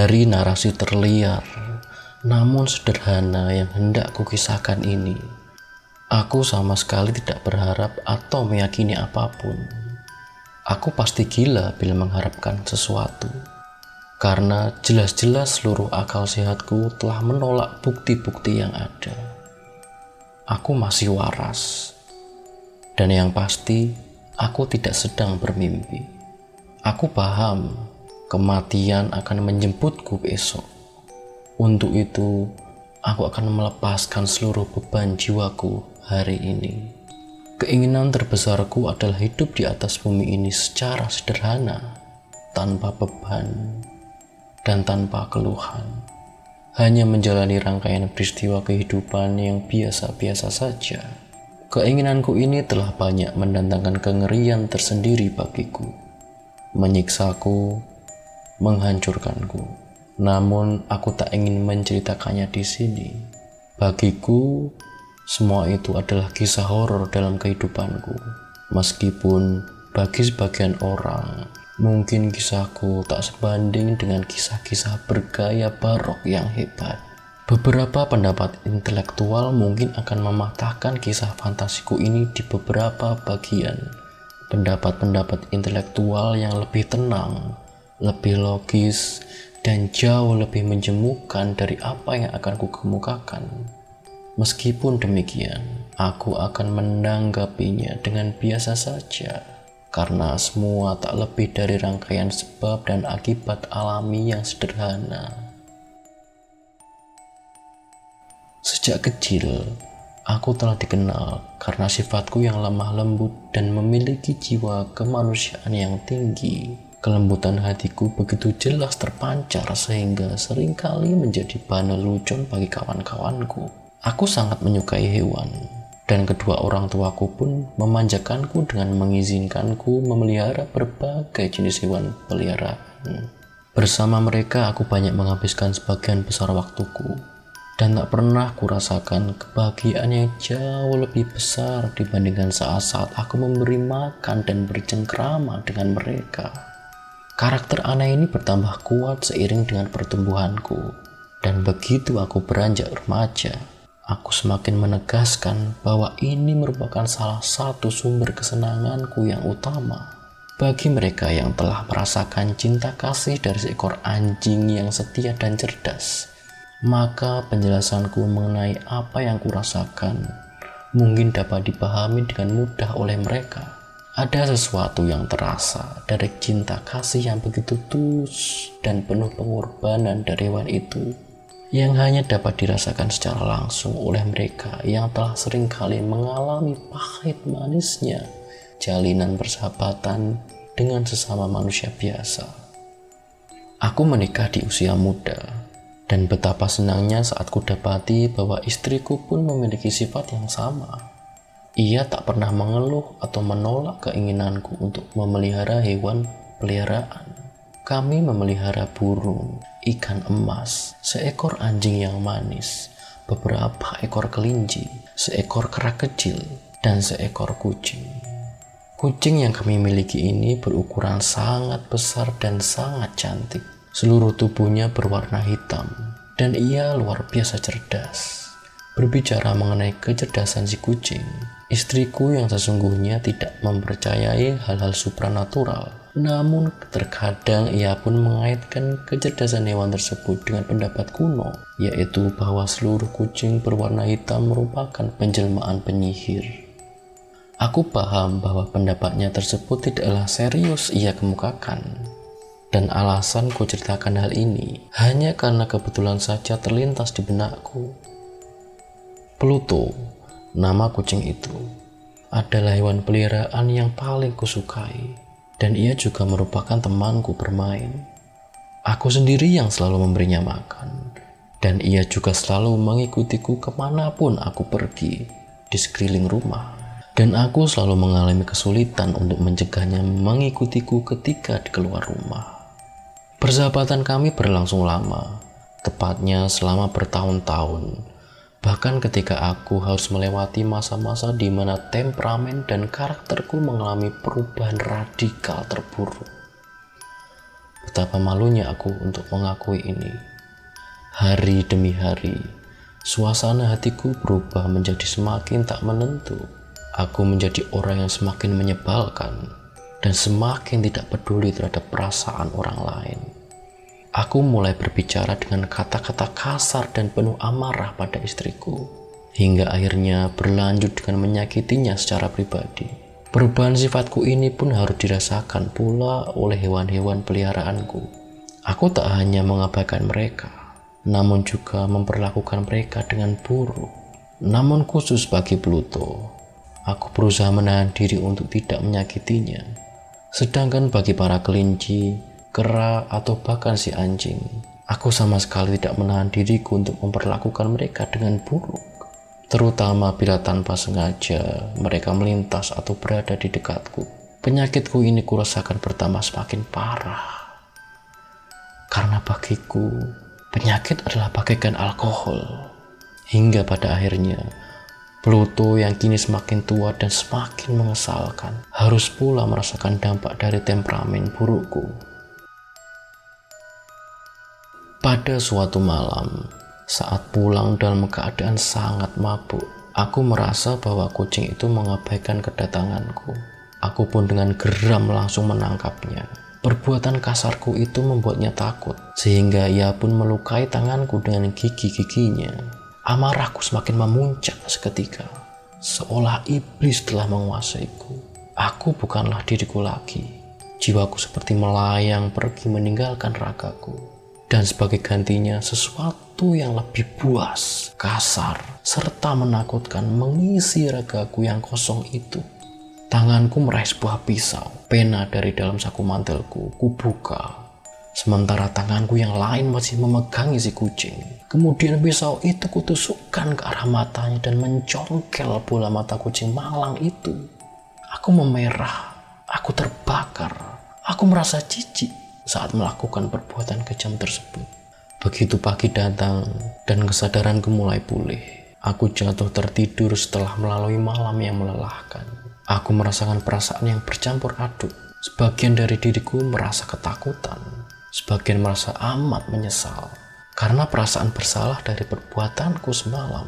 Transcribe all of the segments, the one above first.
Dari narasi terliar, namun sederhana yang hendak kukisahkan ini, aku sama sekali tidak berharap atau meyakini apa pun. Aku pasti gila bila mengharapkan sesuatu, karena jelas-jelas seluruh akal sehatku telah menolak bukti-bukti yang ada. Aku masih waras, dan yang pasti, aku tidak sedang bermimpi. Aku paham kematian akan menjemputku besok. Untuk itu, aku akan melepaskan seluruh beban jiwaku hari ini. Keinginan terbesarku adalah hidup di atas bumi ini secara sederhana, tanpa beban dan tanpa keluhan. Hanya menjalani rangkaian peristiwa kehidupan yang biasa-biasa saja. Keinginanku ini telah banyak mendatangkan kengerian tersendiri bagiku, menyiksaku, menghancurkanku. Namun aku tak ingin menceritakannya di sini. Bagiku, semua itu adalah kisah horor dalam kehidupanku. Meskipun bagi sebagian orang, mungkin kisahku tak sebanding dengan kisah-kisah bergaya barok yang hebat. Beberapa pendapat intelektual mungkin akan mematahkan kisah fantasiku ini di beberapa bagian. Pendapat-pendapat intelektual yang lebih tenang, lebih logis, dan jauh lebih menjemukan dari apa yang akan kukemukakan. Meskipun demikian, aku akan menanggapinya dengan biasa saja, karena semua tak lebih dari rangkaian sebab dan akibat alami yang sederhana. Sejak kecil, aku telah dikenal karena sifatku yang lemah lembut dan memiliki jiwa kemanusiaan yang tinggi. Kelembutan hatiku begitu jelas terpancar sehingga sering kali menjadi bahan lelucon bagi kawan-kawanku. Aku sangat menyukai hewan, dan kedua orang tuaku pun memanjakanku dengan mengizinkanku memelihara berbagai jenis hewan peliharaan. Bersama mereka, aku banyak menghabiskan sebagian besar waktuku, dan tak pernah kurasakan kebahagiaan yang jauh lebih besar dibandingkan saat-saat aku memberi makan dan bercengkrama dengan mereka. Karakter aneh ini bertambah kuat seiring dengan pertumbuhanku, dan begitu aku beranjak remaja, aku semakin menegaskan bahwa ini merupakan salah satu sumber kesenanganku yang utama. Bagi mereka yang telah merasakan cinta kasih dari seekor anjing yang setia dan cerdas, maka penjelasanku mengenai apa yang kurasakan mungkin dapat dipahami dengan mudah oleh mereka. Ada sesuatu yang terasa dari cinta kasih yang begitu tulus dan penuh pengorbanan dari hewan itu yang hanya dapat dirasakan secara langsung oleh mereka yang telah sering kali mengalami pahit manisnya jalinan persahabatan dengan sesama manusia biasa. Aku menikah di usia muda, dan betapa senangnya saat ku dapati bahwa istriku pun memiliki sifat yang sama. Ia tak pernah mengeluh atau menolak keinginanku untuk memelihara hewan peliharaan. Kami memelihara burung, ikan emas, seekor anjing yang manis, beberapa ekor kelinci, seekor kera kecil, dan seekor kucing. Kucing yang kami miliki ini berukuran sangat besar dan sangat cantik. Seluruh tubuhnya berwarna hitam, dan ia luar biasa cerdas. Berbicara mengenai kecerdasan si kucing, istriku yang sesungguhnya tidak mempercayai hal-hal supranatural namun terkadang ia pun mengaitkan kecerdasan hewan tersebut dengan pendapat kuno, yaitu bahwa seluruh kucing berwarna hitam merupakan penjelmaan penyihir. Aku paham bahwa pendapatnya tersebut tidaklah serius ia kemukakan. Dan alasan ku ceritakan hal ini hanya karena kebetulan saja terlintas di benakku. Pluto, nama kucing itu, adalah hewan peliharaan yang paling kusukai dan ia juga merupakan temanku bermain. Aku sendiri yang selalu memberinya makan, dan ia juga selalu mengikutiku ke mana pun aku pergi di sekeliling rumah. Dan aku selalu mengalami kesulitan untuk mencegahnya mengikutiku ketika di keluar rumah. Persahabatan kami berlangsung lama, tepatnya selama bertahun-tahun, Bahkan ketika aku harus melewati masa-masa di mana temperamen dan karakterku mengalami perubahan radikal terburuk. Betapa malunya aku untuk mengakui ini. Hari demi hari, suasana hatiku berubah menjadi semakin tak menentu. Aku menjadi orang yang semakin menyebalkan dan semakin tidak peduli terhadap perasaan orang lain. Aku mulai berbicara dengan kata-kata kasar dan penuh amarah pada istriku, hingga akhirnya berlanjut dengan menyakitinya secara pribadi. Perubahan sifatku ini pun harus dirasakan pula oleh hewan-hewan peliharaanku. Aku tak hanya mengabaikan mereka, namun juga memperlakukan mereka dengan buruk. Namun khusus bagi Pluto, aku berusaha menahan diri untuk tidak menyakitinya. Sedangkan bagi para kelinci, kera, atau bahkan si anjing, aku sama sekali tidak menahan diriku untuk memperlakukan mereka dengan buruk terutama bila tanpa sengaja mereka melintas atau berada di dekatku. Penyakitku ini kurasakan pertama semakin parah. Karena bagiku, penyakit adalah bagaikan alkohol. Hingga pada akhirnya, Pluto yang kini semakin tua dan semakin mengesalkan, harus pula merasakan dampak dari temperamen burukku. Pada suatu malam, saat pulang dalam keadaan sangat mabuk, aku merasa bahwa kucing itu mengabaikan kedatanganku. Aku pun dengan geram langsung menangkapnya. Perbuatan kasarku itu membuatnya takut, sehingga ia pun melukai tanganku dengan gigi-giginya. Amarahku semakin memuncak seketika, seolah iblis telah menguasaiku. Aku bukanlah diriku lagi. Jiwaku seperti melayang pergi meninggalkan ragaku dan sebagai gantinya sesuatu yang lebih buas, kasar, serta menakutkan mengisi ragaku yang kosong itu. Tanganku meraih sebuah pisau, pena dari dalam saku mantelku, kubuka. Sementara tanganku yang lain masih memegangi si kucing. Kemudian pisau itu kutusukkan ke arah matanya dan mencongkel bola mata kucing malang itu. Aku memerah, aku terbakar, aku merasa jijik saat melakukan perbuatan kejam tersebut. Begitu pagi datang dan kesadaranku mulai pulih, aku jatuh tertidur setelah melalui malam yang melelahkan. Aku merasakan perasaan yang bercampur aduk. Sebagian dari diriku merasa ketakutan, sebagian merasa amat menyesal karena perasaan bersalah dari perbuatanku semalam.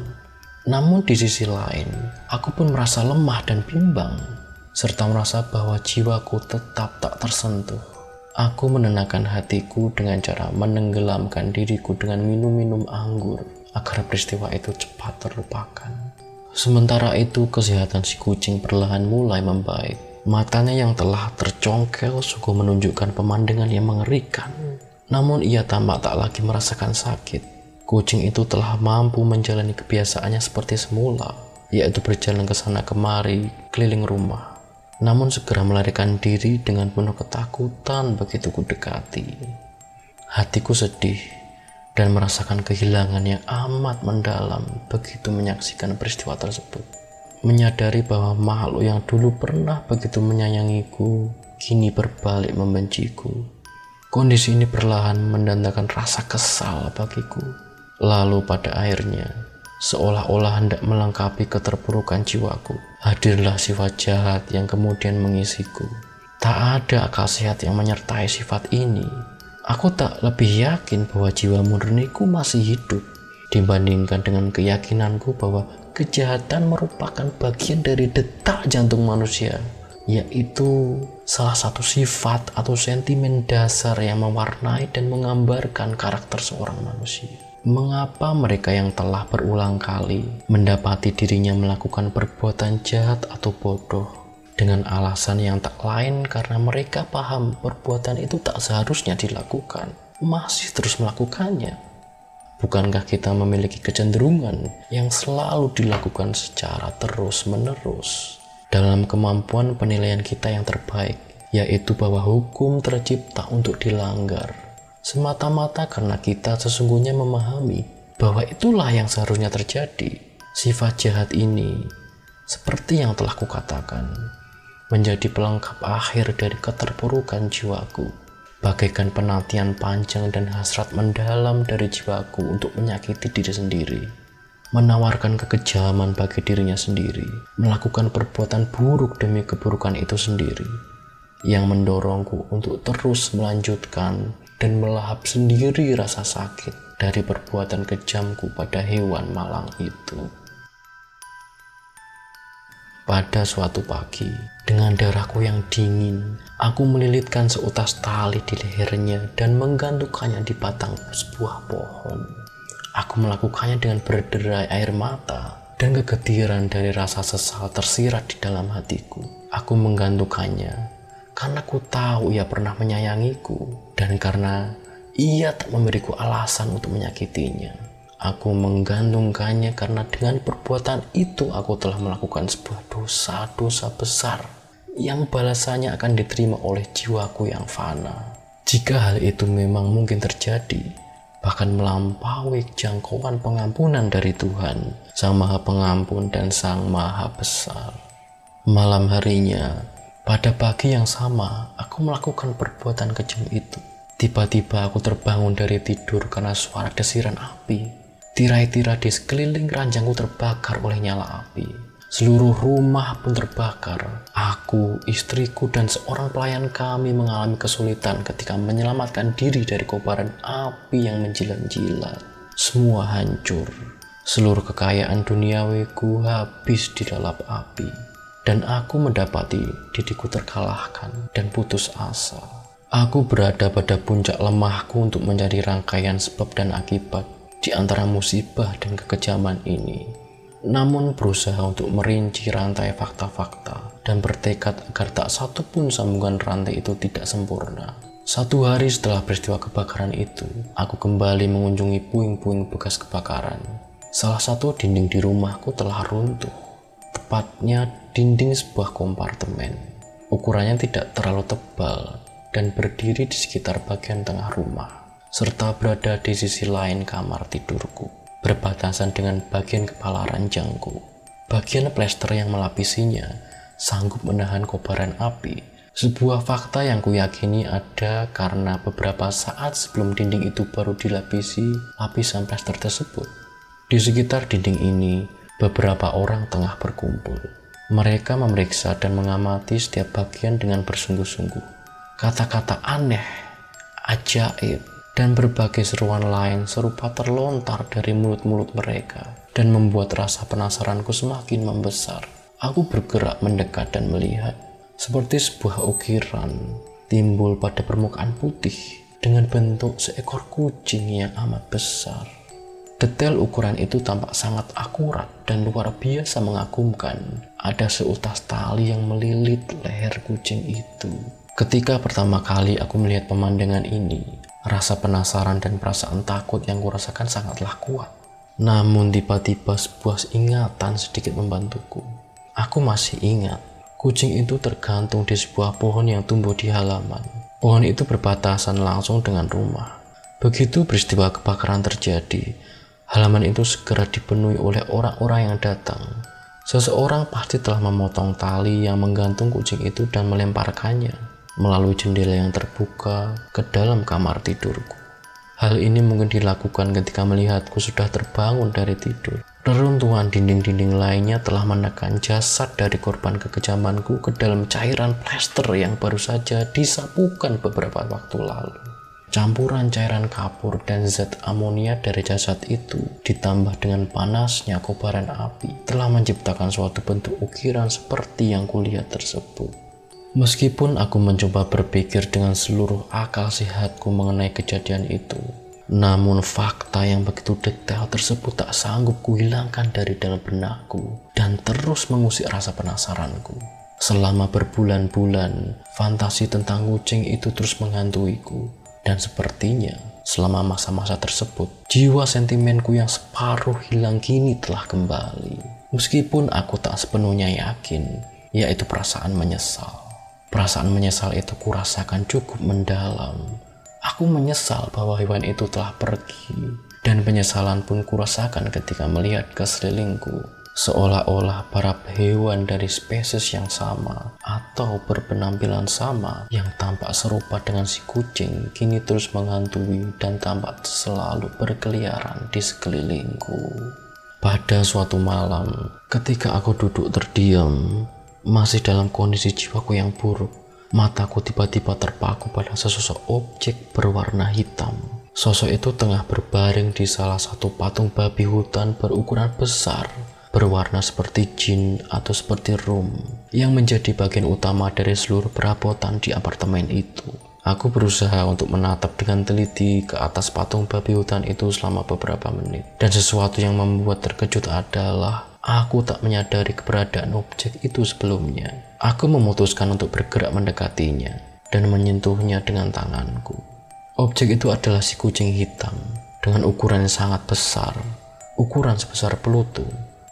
Namun di sisi lain, aku pun merasa lemah dan bimbang, serta merasa bahwa jiwaku tetap tak tersentuh Aku menenangkan hatiku dengan cara menenggelamkan diriku dengan minum-minum anggur agar peristiwa itu cepat terlupakan. Sementara itu, kesehatan si kucing perlahan mulai membaik. Matanya yang telah tercongkel sungguh menunjukkan pemandangan yang mengerikan. Namun ia tampak tak lagi merasakan sakit. Kucing itu telah mampu menjalani kebiasaannya seperti semula, yaitu berjalan ke sana kemari keliling rumah namun segera melarikan diri dengan penuh ketakutan begitu ku dekati. Hatiku sedih dan merasakan kehilangan yang amat mendalam begitu menyaksikan peristiwa tersebut. Menyadari bahwa makhluk yang dulu pernah begitu menyayangiku, kini berbalik membenciku. Kondisi ini perlahan mendandakan rasa kesal bagiku. Lalu pada akhirnya, seolah-olah hendak melengkapi keterpurukan jiwaku. Hadirlah sifat jahat yang kemudian mengisiku. Tak ada akal sehat yang menyertai sifat ini. Aku tak lebih yakin bahwa jiwa murniku masih hidup dibandingkan dengan keyakinanku bahwa kejahatan merupakan bagian dari detak jantung manusia, yaitu salah satu sifat atau sentimen dasar yang mewarnai dan menggambarkan karakter seorang manusia. Mengapa mereka yang telah berulang kali mendapati dirinya melakukan perbuatan jahat atau bodoh dengan alasan yang tak lain karena mereka paham perbuatan itu tak seharusnya dilakukan, masih terus melakukannya? Bukankah kita memiliki kecenderungan yang selalu dilakukan secara terus-menerus dalam kemampuan penilaian kita yang terbaik, yaitu bahwa hukum tercipta untuk dilanggar? Semata-mata karena kita sesungguhnya memahami bahwa itulah yang seharusnya terjadi. Sifat jahat ini, seperti yang telah kukatakan, menjadi pelengkap akhir dari keterpurukan jiwaku, bagaikan penantian panjang dan hasrat mendalam dari jiwaku untuk menyakiti diri sendiri, menawarkan kekejaman bagi dirinya sendiri, melakukan perbuatan buruk demi keburukan itu sendiri. Yang mendorongku untuk terus melanjutkan dan melahap sendiri rasa sakit dari perbuatan kejamku pada hewan malang itu. Pada suatu pagi, dengan darahku yang dingin, aku melilitkan seutas tali di lehernya dan menggantungkannya di batang sebuah pohon. Aku melakukannya dengan berderai air mata dan kegetiran dari rasa sesal tersirat di dalam hatiku. Aku menggantungkannya karena ku tahu ia pernah menyayangiku dan karena ia tak memberiku alasan untuk menyakitinya. Aku menggantungkannya karena dengan perbuatan itu aku telah melakukan sebuah dosa-dosa besar yang balasannya akan diterima oleh jiwaku yang fana. Jika hal itu memang mungkin terjadi, bahkan melampaui jangkauan pengampunan dari Tuhan, Sang Maha Pengampun dan Sang Maha Besar. Malam harinya, pada pagi yang sama, aku melakukan perbuatan kejam itu. Tiba-tiba aku terbangun dari tidur karena suara desiran api. Tirai-tirai di sekeliling ranjangku terbakar oleh nyala api. Seluruh rumah pun terbakar. Aku, istriku, dan seorang pelayan kami mengalami kesulitan ketika menyelamatkan diri dari kobaran api yang menjilat-jilat. Semua hancur. Seluruh kekayaan duniawiku habis di dalam api dan aku mendapati diriku terkalahkan dan putus asa. Aku berada pada puncak lemahku untuk mencari rangkaian sebab dan akibat di antara musibah dan kekejaman ini. Namun berusaha untuk merinci rantai fakta-fakta dan bertekad agar tak satu pun sambungan rantai itu tidak sempurna. Satu hari setelah peristiwa kebakaran itu, aku kembali mengunjungi puing-puing bekas kebakaran. Salah satu dinding di rumahku telah runtuh tepatnya dinding sebuah kompartemen. Ukurannya tidak terlalu tebal dan berdiri di sekitar bagian tengah rumah, serta berada di sisi lain kamar tidurku, berbatasan dengan bagian kepala ranjangku. Bagian plester yang melapisinya sanggup menahan kobaran api, sebuah fakta yang kuyakini ada karena beberapa saat sebelum dinding itu baru dilapisi lapisan plester tersebut. Di sekitar dinding ini, beberapa orang tengah berkumpul. Mereka memeriksa dan mengamati setiap bagian dengan bersungguh-sungguh. Kata-kata aneh, ajaib, dan berbagai seruan lain serupa terlontar dari mulut-mulut mereka dan membuat rasa penasaranku semakin membesar. Aku bergerak mendekat dan melihat seperti sebuah ukiran timbul pada permukaan putih dengan bentuk seekor kucing yang amat besar. Detail ukuran itu tampak sangat akurat dan luar biasa mengagumkan. Ada seutas tali yang melilit leher kucing itu. Ketika pertama kali aku melihat pemandangan ini, rasa penasaran dan perasaan takut yang kurasakan sangatlah kuat. Namun tiba-tiba sebuah ingatan sedikit membantuku. Aku masih ingat, kucing itu tergantung di sebuah pohon yang tumbuh di halaman. Pohon itu berbatasan langsung dengan rumah. Begitu peristiwa kebakaran terjadi, Halaman itu segera dipenuhi oleh orang-orang yang datang. Seseorang pasti telah memotong tali yang menggantung kucing itu dan melemparkannya melalui jendela yang terbuka ke dalam kamar tidurku. Hal ini mungkin dilakukan ketika melihatku sudah terbangun dari tidur. Reruntuhan dinding-dinding lainnya telah menekan jasad dari korban kekejamanku ke dalam cairan plester yang baru saja disapukan beberapa waktu lalu. Campuran cairan kapur dan zat amonia dari jasad itu ditambah dengan panasnya kobaran api telah menciptakan suatu bentuk ukiran seperti yang kulihat tersebut. Meskipun aku mencoba berpikir dengan seluruh akal sehatku mengenai kejadian itu, namun fakta yang begitu detail tersebut tak sanggup kuhilangkan dari dalam benakku dan terus mengusik rasa penasaranku. Selama berbulan-bulan, fantasi tentang kucing itu terus menghantuiku dan sepertinya selama masa-masa tersebut, jiwa sentimenku yang separuh hilang kini telah kembali. Meskipun aku tak sepenuhnya yakin, yaitu perasaan menyesal. Perasaan menyesal itu kurasakan cukup mendalam. Aku menyesal bahwa hewan itu telah pergi, dan penyesalan pun kurasakan ketika melihat ke sekelilingku seolah-olah para hewan dari spesies yang sama atau berpenampilan sama yang tampak serupa dengan si kucing kini terus menghantui dan tampak selalu berkeliaran di sekelilingku. Pada suatu malam, ketika aku duduk terdiam, masih dalam kondisi jiwaku yang buruk, mataku tiba-tiba terpaku pada sesosok objek berwarna hitam. Sosok itu tengah berbaring di salah satu patung babi hutan berukuran besar, berwarna seperti jin atau seperti rum, yang menjadi bagian utama dari seluruh perabotan di apartemen itu. Aku berusaha untuk menatap dengan teliti ke atas patung babi hutan itu selama beberapa menit. Dan sesuatu yang membuat terkejut adalah aku tak menyadari keberadaan objek itu sebelumnya. Aku memutuskan untuk bergerak mendekatinya dan menyentuhnya dengan tanganku. Objek itu adalah si kucing hitam dengan ukuran yang sangat besar, ukuran sebesar Pluto,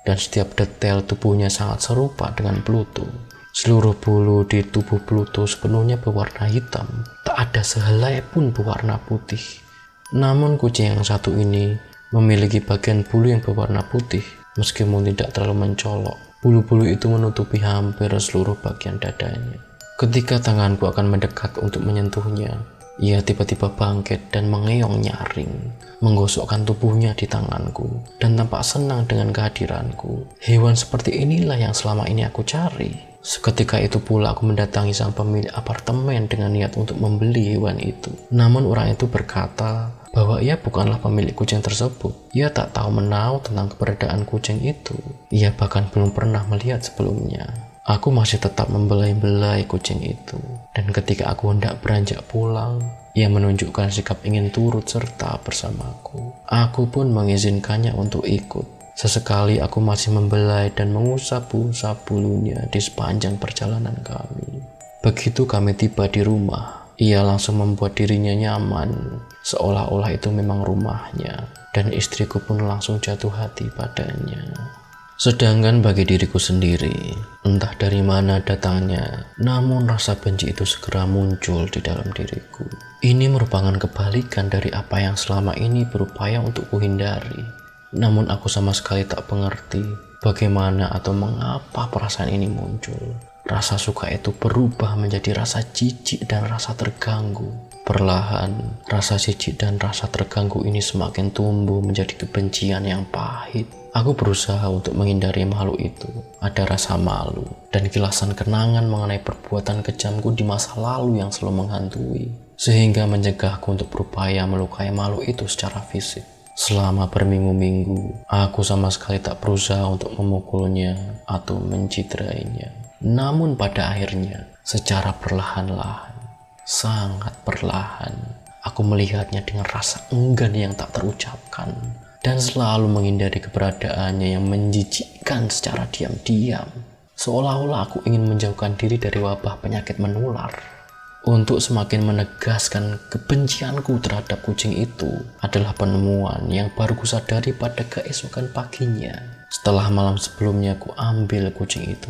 dan setiap detail tubuhnya sangat serupa dengan Pluto. Seluruh bulu di tubuh Pluto sepenuhnya berwarna hitam, tak ada sehelai pun berwarna putih. Namun kucing yang satu ini memiliki bagian bulu yang berwarna putih, meskipun tidak terlalu mencolok. Bulu-bulu itu menutupi hampir seluruh bagian dadanya. Ketika tanganku akan mendekat untuk menyentuhnya, ia tiba-tiba bangkit dan mengeong nyaring, menggosokkan tubuhnya di tanganku, dan tampak senang dengan kehadiranku. Hewan seperti inilah yang selama ini aku cari. Seketika itu pula aku mendatangi sang pemilik apartemen dengan niat untuk membeli hewan itu. Namun orang itu berkata bahwa ia bukanlah pemilik kucing tersebut. Ia tak tahu menau tentang keberadaan kucing itu. Ia bahkan belum pernah melihat sebelumnya. Aku masih tetap membelai-belai kucing itu. Dan ketika aku hendak beranjak pulang, ia menunjukkan sikap ingin turut serta bersamaku. Aku pun mengizinkannya untuk ikut. Sesekali aku masih membelai dan mengusap-usap bulunya di sepanjang perjalanan kami. Begitu kami tiba di rumah, ia langsung membuat dirinya nyaman, seolah-olah itu memang rumahnya, dan istriku pun langsung jatuh hati padanya. Sedangkan bagi diriku sendiri, entah dari mana datangnya, namun rasa benci itu segera muncul di dalam diriku. Ini merupakan kebalikan dari apa yang selama ini berupaya untuk kuhindari. Namun aku sama sekali tak mengerti bagaimana atau mengapa perasaan ini muncul. Rasa suka itu berubah menjadi rasa jijik dan rasa terganggu. Perlahan, rasa jijik dan rasa terganggu ini semakin tumbuh menjadi kebencian yang pahit. Aku berusaha untuk menghindari makhluk itu. Ada rasa malu dan kilasan kenangan mengenai perbuatan kejamku di masa lalu yang selalu menghantui. Sehingga mencegahku untuk berupaya melukai makhluk itu secara fisik. Selama berminggu-minggu, aku sama sekali tak berusaha untuk memukulnya atau menciderainya. Namun pada akhirnya, secara perlahan-lahan, sangat perlahan, aku melihatnya dengan rasa enggan yang tak terucapkan dan selalu menghindari keberadaannya yang menjijikkan secara diam-diam. Seolah-olah aku ingin menjauhkan diri dari wabah penyakit menular. Untuk semakin menegaskan kebencianku terhadap kucing itu adalah penemuan yang baru kusadari pada keesokan paginya. Setelah malam sebelumnya ku ambil kucing itu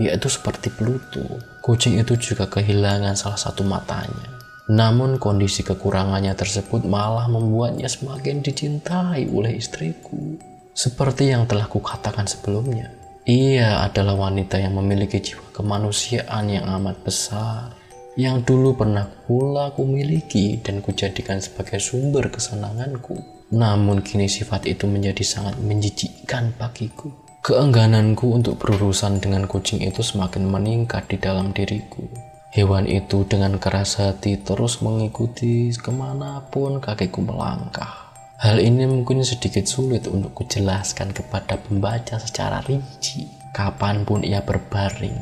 yaitu seperti Pluto. Kucing itu juga kehilangan salah satu matanya. Namun kondisi kekurangannya tersebut malah membuatnya semakin dicintai oleh istriku. Seperti yang telah kukatakan sebelumnya, ia adalah wanita yang memiliki jiwa kemanusiaan yang amat besar yang dulu pernah pula kumiliki dan kujadikan sebagai sumber kesenanganku. Namun kini sifat itu menjadi sangat menjijikkan bagiku. Keenggananku untuk berurusan dengan kucing itu semakin meningkat di dalam diriku. Hewan itu dengan keras hati terus mengikuti ke mana pun kakiku melangkah. Hal ini mungkin sedikit sulit untuk kujelaskan kepada pembaca secara rinci. Kapan pun ia berbaring,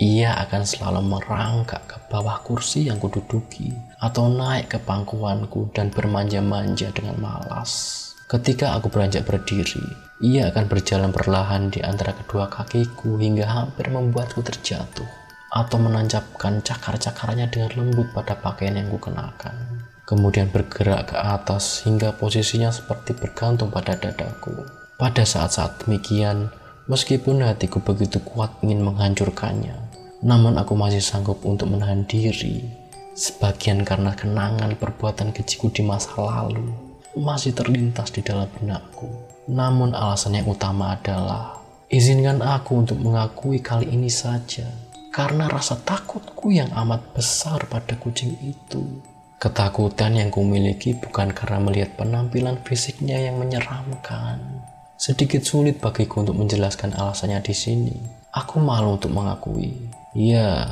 ia akan selalu merangkak ke bawah kursi yang kududuki atau naik ke pangkuanku dan bermanja-manja dengan malas. Ketika aku beranjak berdiri, ia akan berjalan perlahan di antara kedua kakiku hingga hampir membuatku terjatuh atau menancapkan cakar-cakarnya dengan lembut pada pakaian yang kukenakan. Kemudian bergerak ke atas hingga posisinya seperti bergantung pada dadaku. Pada saat-saat demikian, meskipun hatiku begitu kuat ingin menghancurkannya, namun aku masih sanggup untuk menahan diri. Sebagian karena kenangan perbuatan kecilku di masa lalu masih terlintas di dalam benakku. Namun alasan yang utama adalah izinkan aku untuk mengakui kali ini saja karena rasa takutku yang amat besar pada kucing itu. Ketakutan yang kumiliki bukan karena melihat penampilan fisiknya yang menyeramkan. Sedikit sulit bagiku untuk menjelaskan alasannya di sini. Aku malu untuk mengakui. Ya,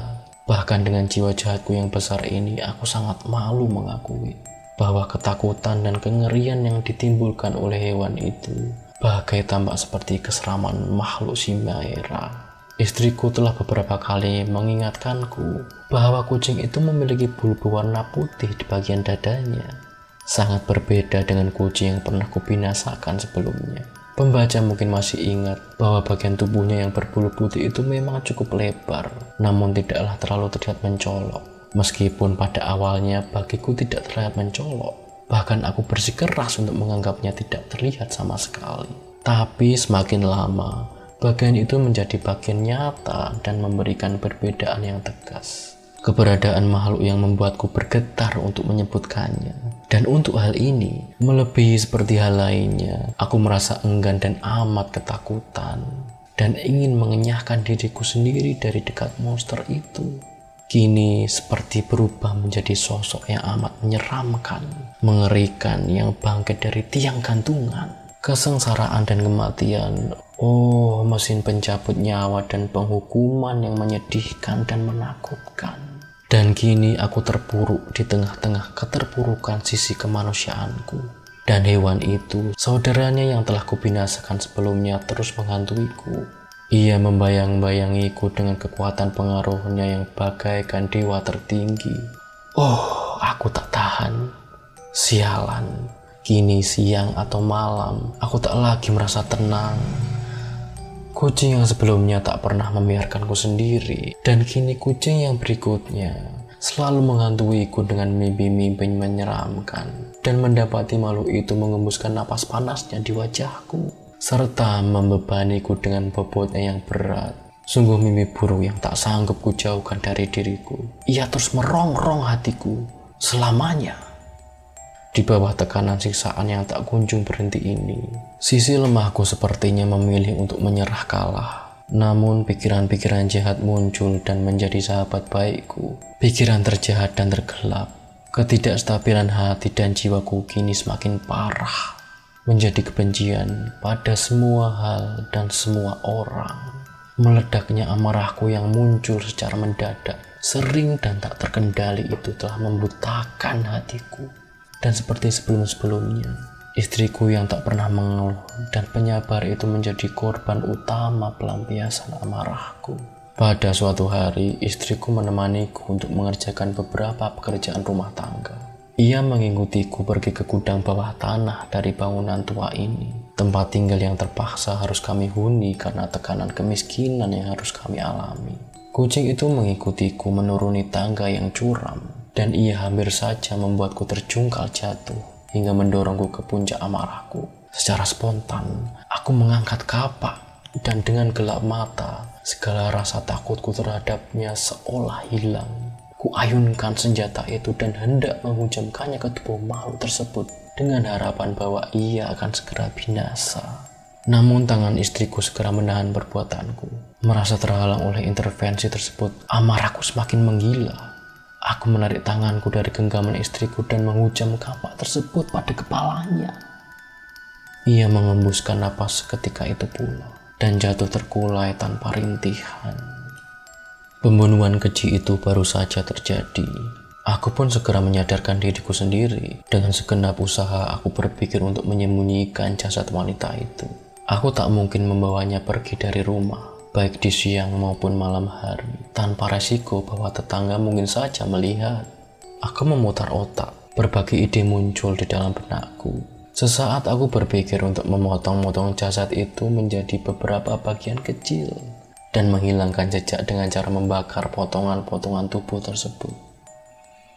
Bahkan dengan jiwa jahatku yang besar ini, aku sangat malu mengakui bahwa ketakutan dan kengerian yang ditimbulkan oleh hewan itu bagai tampak seperti keseraman makhluk Simaira. Istriku telah beberapa kali mengingatkanku bahwa kucing itu memiliki bulu berwarna putih di bagian dadanya sangat berbeda dengan kucing yang pernah kubinasakan sebelumnya. Pembaca mungkin masih ingat bahwa bagian tubuhnya yang berbulu putih itu memang cukup lebar, namun tidaklah terlalu terlihat mencolok. Meskipun pada awalnya bagiku tidak terlihat mencolok, bahkan aku bersikeras untuk menganggapnya tidak terlihat sama sekali. Tapi semakin lama, bagian itu menjadi bagian nyata dan memberikan perbedaan yang tegas. Keberadaan makhluk yang membuatku bergetar untuk menyebutkannya. Dan untuk hal ini, melebihi seperti hal lainnya, aku merasa enggan dan amat ketakutan. Dan ingin mengenyahkan diriku sendiri dari dekat monster itu. Kini seperti berubah menjadi sosok yang amat menyeramkan, mengerikan yang bangkit dari tiang gantungan. Kesengsaraan dan kematian, oh mesin pencabut nyawa dan penghukuman yang menyedihkan dan menakutkan. Dan kini aku terpuruk di tengah-tengah keterpurukan sisi kemanusiaanku. Dan hewan itu, saudaranya yang telah kubinasakan sebelumnya terus menghantuiku. Ia membayang-bayangiku dengan kekuatan pengaruhnya yang bagaikan dewa tertinggi. Oh, aku tak tahan. Sialan, kini siang atau malam, aku tak lagi merasa tenang. Kucing yang sebelumnya tak pernah membiarkanku sendiri, dan kini kucing yang berikutnya selalu menghantuiku dengan mimpi-mimpi menyeramkan, dan mendapati malu itu mengembuskan napas panasnya di wajahku, serta membebaniku dengan bobotnya yang berat. Sungguh mimpi buruk yang tak sanggup kujauhkan dari diriku. Ia terus merongrong hatiku selamanya. Di bawah tekanan siksaan yang tak kunjung berhenti ini, sisi lemahku sepertinya memilih untuk menyerah kalah. Namun pikiran-pikiran jahat muncul dan menjadi sahabat baikku. Pikiran terjahat dan tergelap. Ketidakstabilan hati dan jiwaku kini semakin parah. Menjadi kebencian pada semua hal dan semua orang. Meledaknya amarahku yang muncul secara mendadak, sering dan tak terkendali itu telah membutakan hatiku. Dan seperti sebelum-sebelumnya, istriku yang tak pernah mengeluh dan penyabar itu menjadi korban utama pelampiasan amarahku. Pada suatu hari, istriku menemaniku untuk mengerjakan beberapa pekerjaan rumah tangga. Ia mengikutiku pergi ke gudang bawah tanah dari bangunan tua ini. Tempat tinggal yang terpaksa harus kami huni karena tekanan kemiskinan yang harus kami alami. Kucing itu mengikutiku menuruni tangga yang curam dan ia hampir saja membuatku terjungkal jatuh hingga mendorongku ke puncak amarahku. Secara spontan, aku mengangkat kapak dan dengan gelap mata, segala rasa takutku terhadapnya seolah hilang. Kuayunkan senjata itu dan hendak menghujamkannya ke tubuh makhluk tersebut dengan harapan bahwa ia akan segera binasa. Namun tangan istriku segera menahan perbuatanku. Merasa terhalang oleh intervensi tersebut, amarahku semakin menggila. Aku menarik tanganku dari genggaman istriku dan menghujam kapak tersebut pada kepalanya. Ia mengembuskan napas seketika itu pula dan jatuh terkulai tanpa rintihan. Pembunuhan keji itu baru saja terjadi. Aku pun segera menyadarkan diriku sendiri. Dengan segenap usaha, aku berpikir untuk menyembunyikan jasad wanita itu. Aku tak mungkin membawanya pergi dari rumah baik di siang maupun malam hari, tanpa resiko bahwa tetangga mungkin saja melihat. Aku memutar otak, berbagai ide muncul di dalam benakku. Sesaat aku berpikir untuk memotong-motong jasad itu menjadi beberapa bagian kecil dan menghilangkan jejak dengan cara membakar potongan-potongan tubuh tersebut.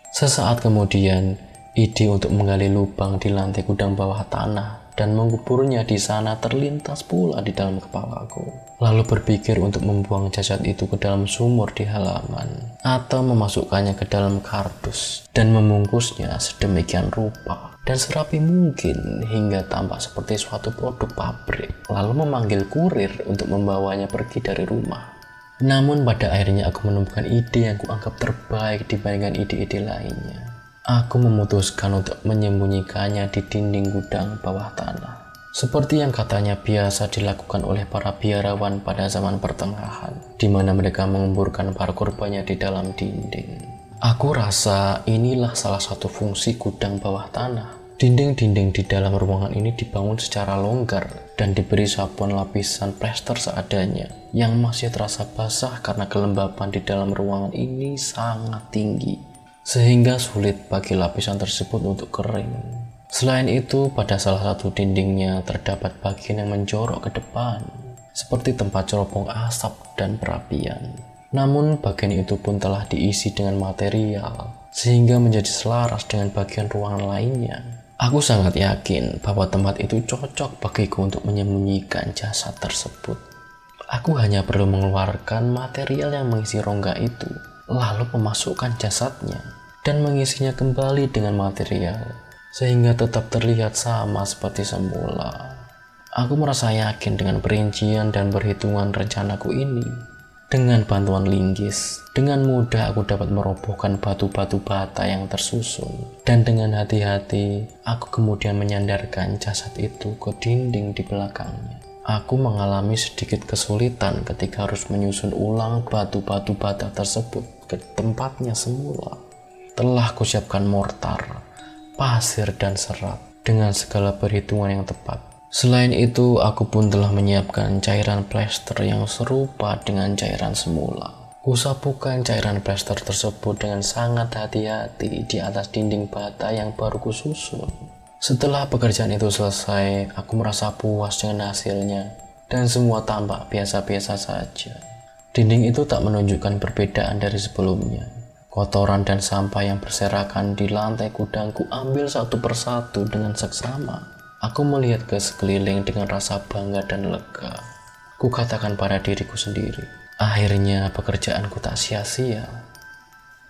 Sesaat kemudian, ide untuk menggali lubang di lantai gudang bawah tanah dan menguburnya di sana terlintas pula di dalam kepalaku. Lalu berpikir untuk membuang jasad itu ke dalam sumur di halaman atau memasukkannya ke dalam kardus dan membungkusnya sedemikian rupa dan serapi mungkin hingga tampak seperti suatu produk pabrik lalu memanggil kurir untuk membawanya pergi dari rumah. Namun pada akhirnya aku menemukan ide yang kuanggap terbaik dibandingkan ide-ide lainnya. Aku memutuskan untuk menyembunyikannya di dinding gudang bawah tanah. Seperti yang katanya biasa dilakukan oleh para biarawan pada zaman pertengahan, di mana mereka menguburkan para korbannya di dalam dinding. Aku rasa inilah salah satu fungsi gudang bawah tanah. Dinding-dinding di dalam ruangan ini dibangun secara longgar dan diberi sapuan lapisan plester seadanya yang masih terasa basah karena kelembapan di dalam ruangan ini sangat tinggi sehingga sulit bagi lapisan tersebut untuk kering. Selain itu, pada salah satu dindingnya terdapat bagian yang menjorok ke depan, seperti tempat cerobong asap dan perapian. Namun, bagian itu pun telah diisi dengan material, sehingga menjadi selaras dengan bagian ruangan lainnya. Aku sangat yakin bahwa tempat itu cocok bagiku untuk menyembunyikan jasad tersebut. Aku hanya perlu mengeluarkan material yang mengisi rongga itu, lalu memasukkan jasadnya, dan mengisinya kembali dengan material sehingga tetap terlihat sama seperti semula. Aku merasa yakin dengan perincian dan perhitungan rencanaku ini. Dengan bantuan linggis, dengan mudah aku dapat merobohkan batu-batu bata yang tersusun. Dan dengan hati-hati, aku kemudian menyandarkan jasad itu ke dinding di belakangnya. Aku mengalami sedikit kesulitan ketika harus menyusun ulang batu-batu bata tersebut ke tempatnya semula. Telah kusiapkan mortar, pasir, dan serat dengan segala perhitungan yang tepat. Selain itu, aku pun telah menyiapkan cairan plester yang serupa dengan cairan semula. Kusapukan cairan plester tersebut dengan sangat hati-hati di atas dinding bata yang baru kususun. Setelah pekerjaan itu selesai, aku merasa puas dengan hasilnya dan semua tampak biasa-biasa saja. Dinding itu tak menunjukkan perbedaan dari sebelumnya. Kotoran dan sampah yang berserakan di lantai gudangku ambil satu persatu dengan seksama. Aku melihat ke sekeliling dengan rasa bangga dan lega. Ku katakan pada diriku sendiri, akhirnya pekerjaanku tak sia-sia.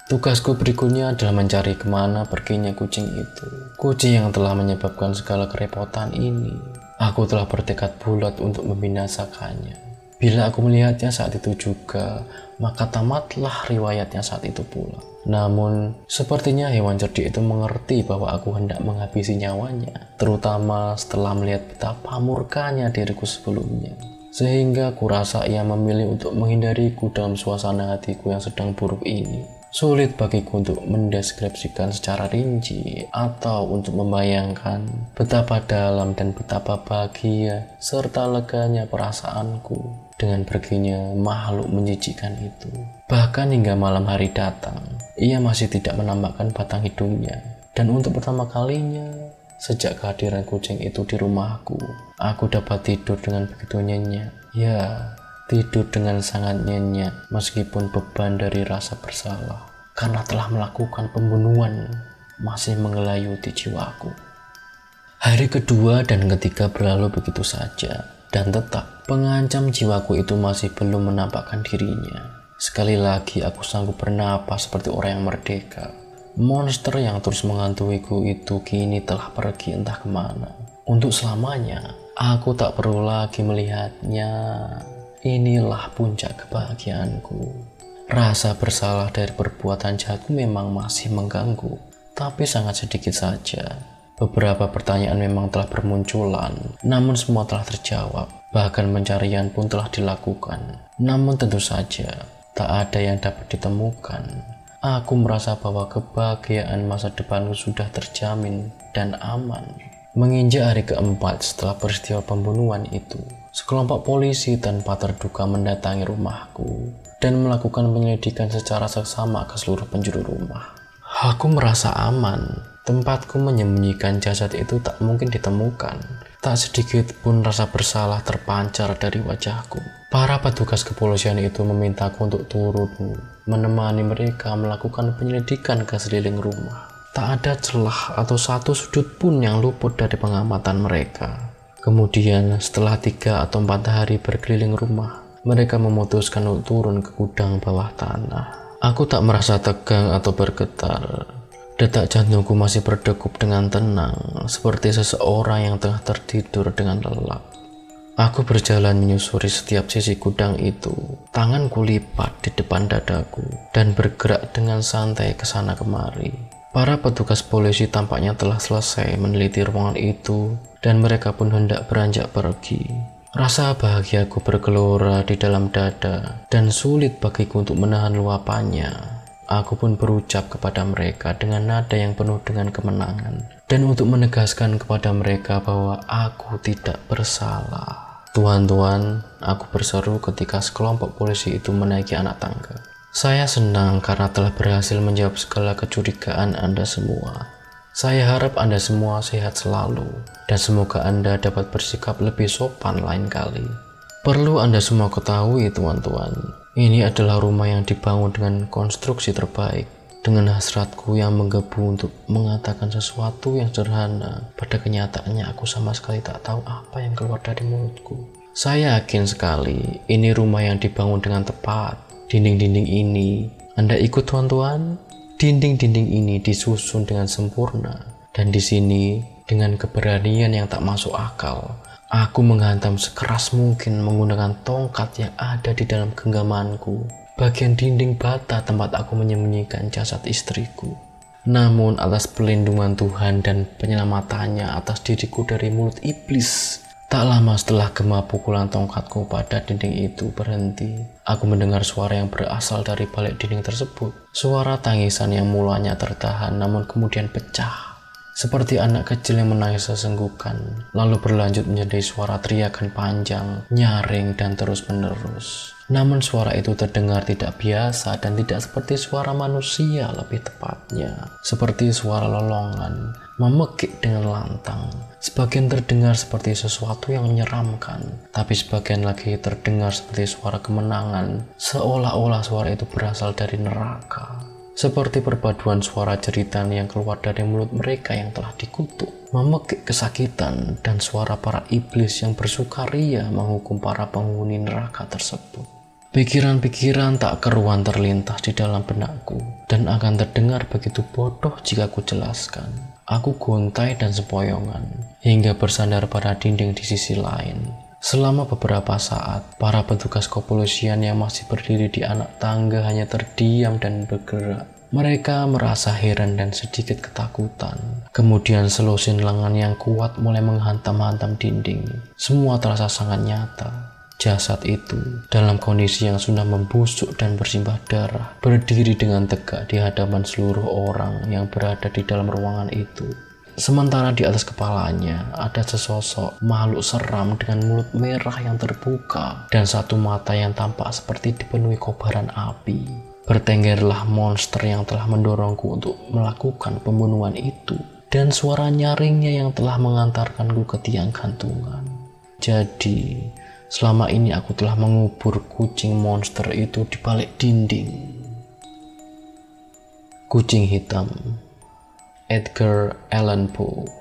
Tugasku berikutnya adalah mencari ke mana perginya kucing itu. Kucing yang telah menyebabkan segala kerepotan ini. Aku telah bertekad bulat untuk membinasakannya. Bila aku melihatnya saat itu juga, maka tamatlah riwayatnya saat itu pula. Namun, sepertinya hewan cerdik itu mengerti bahwa aku hendak menghabisi nyawanya, terutama setelah melihat betapa murkanya diriku sebelumnya. Sehingga kurasa ia memilih untuk menghindariku dalam suasana hatiku yang sedang buruk ini. Sulit bagiku untuk mendeskripsikan secara rinci atau untuk membayangkan betapa dalam dan betapa bahagia serta leganya perasaanku dengan perginya makhluk menjijikan itu. Bahkan hingga malam hari datang, ia masih tidak menampakkan batang hidungnya. Dan untuk pertama kalinya, sejak kehadiran kucing itu di rumahku, aku dapat tidur dengan begitu nyenyak. Ya, tidur dengan sangat nyenyak meskipun beban dari rasa bersalah karena telah melakukan pembunuhan masih mengelayuti jiwaku. Hari kedua dan ketiga berlalu begitu saja dan tetap pengancam jiwaku itu masih belum menampakkan dirinya. Sekali lagi aku sanggup bernapas seperti orang yang merdeka. Monster yang terus mengantuiku itu kini telah pergi entah ke mana. Untuk selamanya, aku tak perlu lagi melihatnya. Inilah puncak kebahagiaanku. Rasa bersalah dari perbuatan jahatku memang masih mengganggu, tapi sangat sedikit saja. Beberapa pertanyaan memang telah bermunculan, namun semua telah terjawab. Bahkan pencarian pun telah dilakukan. Namun tentu saja, tak ada yang dapat ditemukan. Aku merasa bahwa kebahagiaan masa depanku sudah terjamin dan aman. Menginjak hari keempat setelah peristiwa pembunuhan itu, Sekelompok polisi tanpa terduga mendatangi rumahku dan melakukan penyelidikan secara seksama ke seluruh penjuru rumah. Aku merasa aman. Tempatku menyembunyikan jasad itu tak mungkin ditemukan. Tak sedikit pun rasa bersalah terpancar dari wajahku. Para petugas kepolisian itu memintaku untuk turun menemani mereka melakukan penyelidikan ke sekeliling rumah. Tak ada celah atau satu sudut pun yang luput dari pengamatan mereka. Kemudian setelah tiga atau empat hari berkeliling rumah, mereka memutuskan untuk turun ke gudang bawah tanah. Aku tak merasa tegang atau bergetar. Detak jantungku masih berdegup dengan tenang, seperti seseorang yang tengah tertidur dengan lelap. Aku berjalan menyusuri setiap sisi gudang itu. Tanganku lipat di depan dadaku dan bergerak dengan santai ke sana kemari. Para petugas polisi tampaknya telah selesai meneliti ruangan itu dan mereka pun hendak beranjak pergi. Rasa bahagiaku bergelora di dalam dada dan sulit bagiku untuk menahan luapannya. Aku pun berucap kepada mereka dengan nada yang penuh dengan kemenangan dan untuk menegaskan kepada mereka bahwa aku tidak bersalah. Tuhan-tuhan, aku berseru ketika sekelompok polisi itu menaiki anak tangga. Saya senang karena telah berhasil menjawab segala kecurigaan Anda semua. Saya harap Anda semua sehat selalu dan semoga Anda dapat bersikap lebih sopan lain kali. Perlu Anda semua ketahui, teman-teman, ini adalah rumah yang dibangun dengan konstruksi terbaik, dengan hasratku yang menggebu untuk mengatakan sesuatu yang sederhana. Pada kenyataannya aku sama sekali tak tahu apa yang keluar dari mulutku. Saya yakin sekali ini rumah yang dibangun dengan tepat. Dinding-dinding ini, Anda ikut tuan-tuan? Dinding-dinding ini disusun dengan sempurna. Dan di sini, dengan keberanian yang tak masuk akal, Aku menghantam sekeras mungkin menggunakan tongkat yang ada di dalam genggamanku, bagian dinding bata tempat aku menyembunyikan jasad istriku. Namun atas pelindungan Tuhan dan penyelamatannya atas diriku dari mulut iblis, tak lama setelah gema pukulan tongkatku pada dinding itu berhenti, aku mendengar suara yang berasal dari balik dinding tersebut. Suara tangisan yang mulanya tertahan namun kemudian pecah seperti anak kecil yang menangis sesenggukan, lalu berlanjut menjadi suara teriakan panjang, nyaring, dan terus-menerus. Namun suara itu terdengar tidak biasa dan tidak seperti suara manusia lebih tepatnya. Seperti suara lolongan, memekik dengan lantang. Sebagian terdengar seperti sesuatu yang menyeramkan, tapi sebagian lagi terdengar seperti suara kemenangan, seolah-olah suara itu berasal dari neraka seperti perpaduan suara jeritan yang keluar dari mulut mereka yang telah dikutuk, memekik kesakitan dan suara para iblis yang bersukaria menghukum para penghuni neraka tersebut. Pikiran-pikiran tak keruan terlintas di dalam benakku dan akan terdengar begitu bodoh jika ku jelaskan. Aku gontai dan sepoyongan hingga bersandar pada dinding di sisi lain Selama beberapa saat, para petugas kepolisian yang masih berdiri di anak tangga hanya terdiam dan bergerak. Mereka merasa heran dan sedikit ketakutan. Kemudian selusin lengan yang kuat mulai menghantam-hantam dinding. Semua terasa sangat nyata. Jasad itu dalam kondisi yang sudah membusuk dan bersimbah darah berdiri dengan tegak di hadapan seluruh orang yang berada di dalam ruangan itu. Sementara di atas kepalanya ada sesosok makhluk seram dengan mulut merah yang terbuka dan satu mata yang tampak seperti dipenuhi kobaran api. Bertenggerlah monster yang telah mendorongku untuk melakukan pembunuhan itu dan suara nyaringnya yang telah mengantarkanku ke tiang gantungan. Jadi, selama ini aku telah mengubur kucing monster itu di balik dinding. Kucing hitam Edgar Allan Poe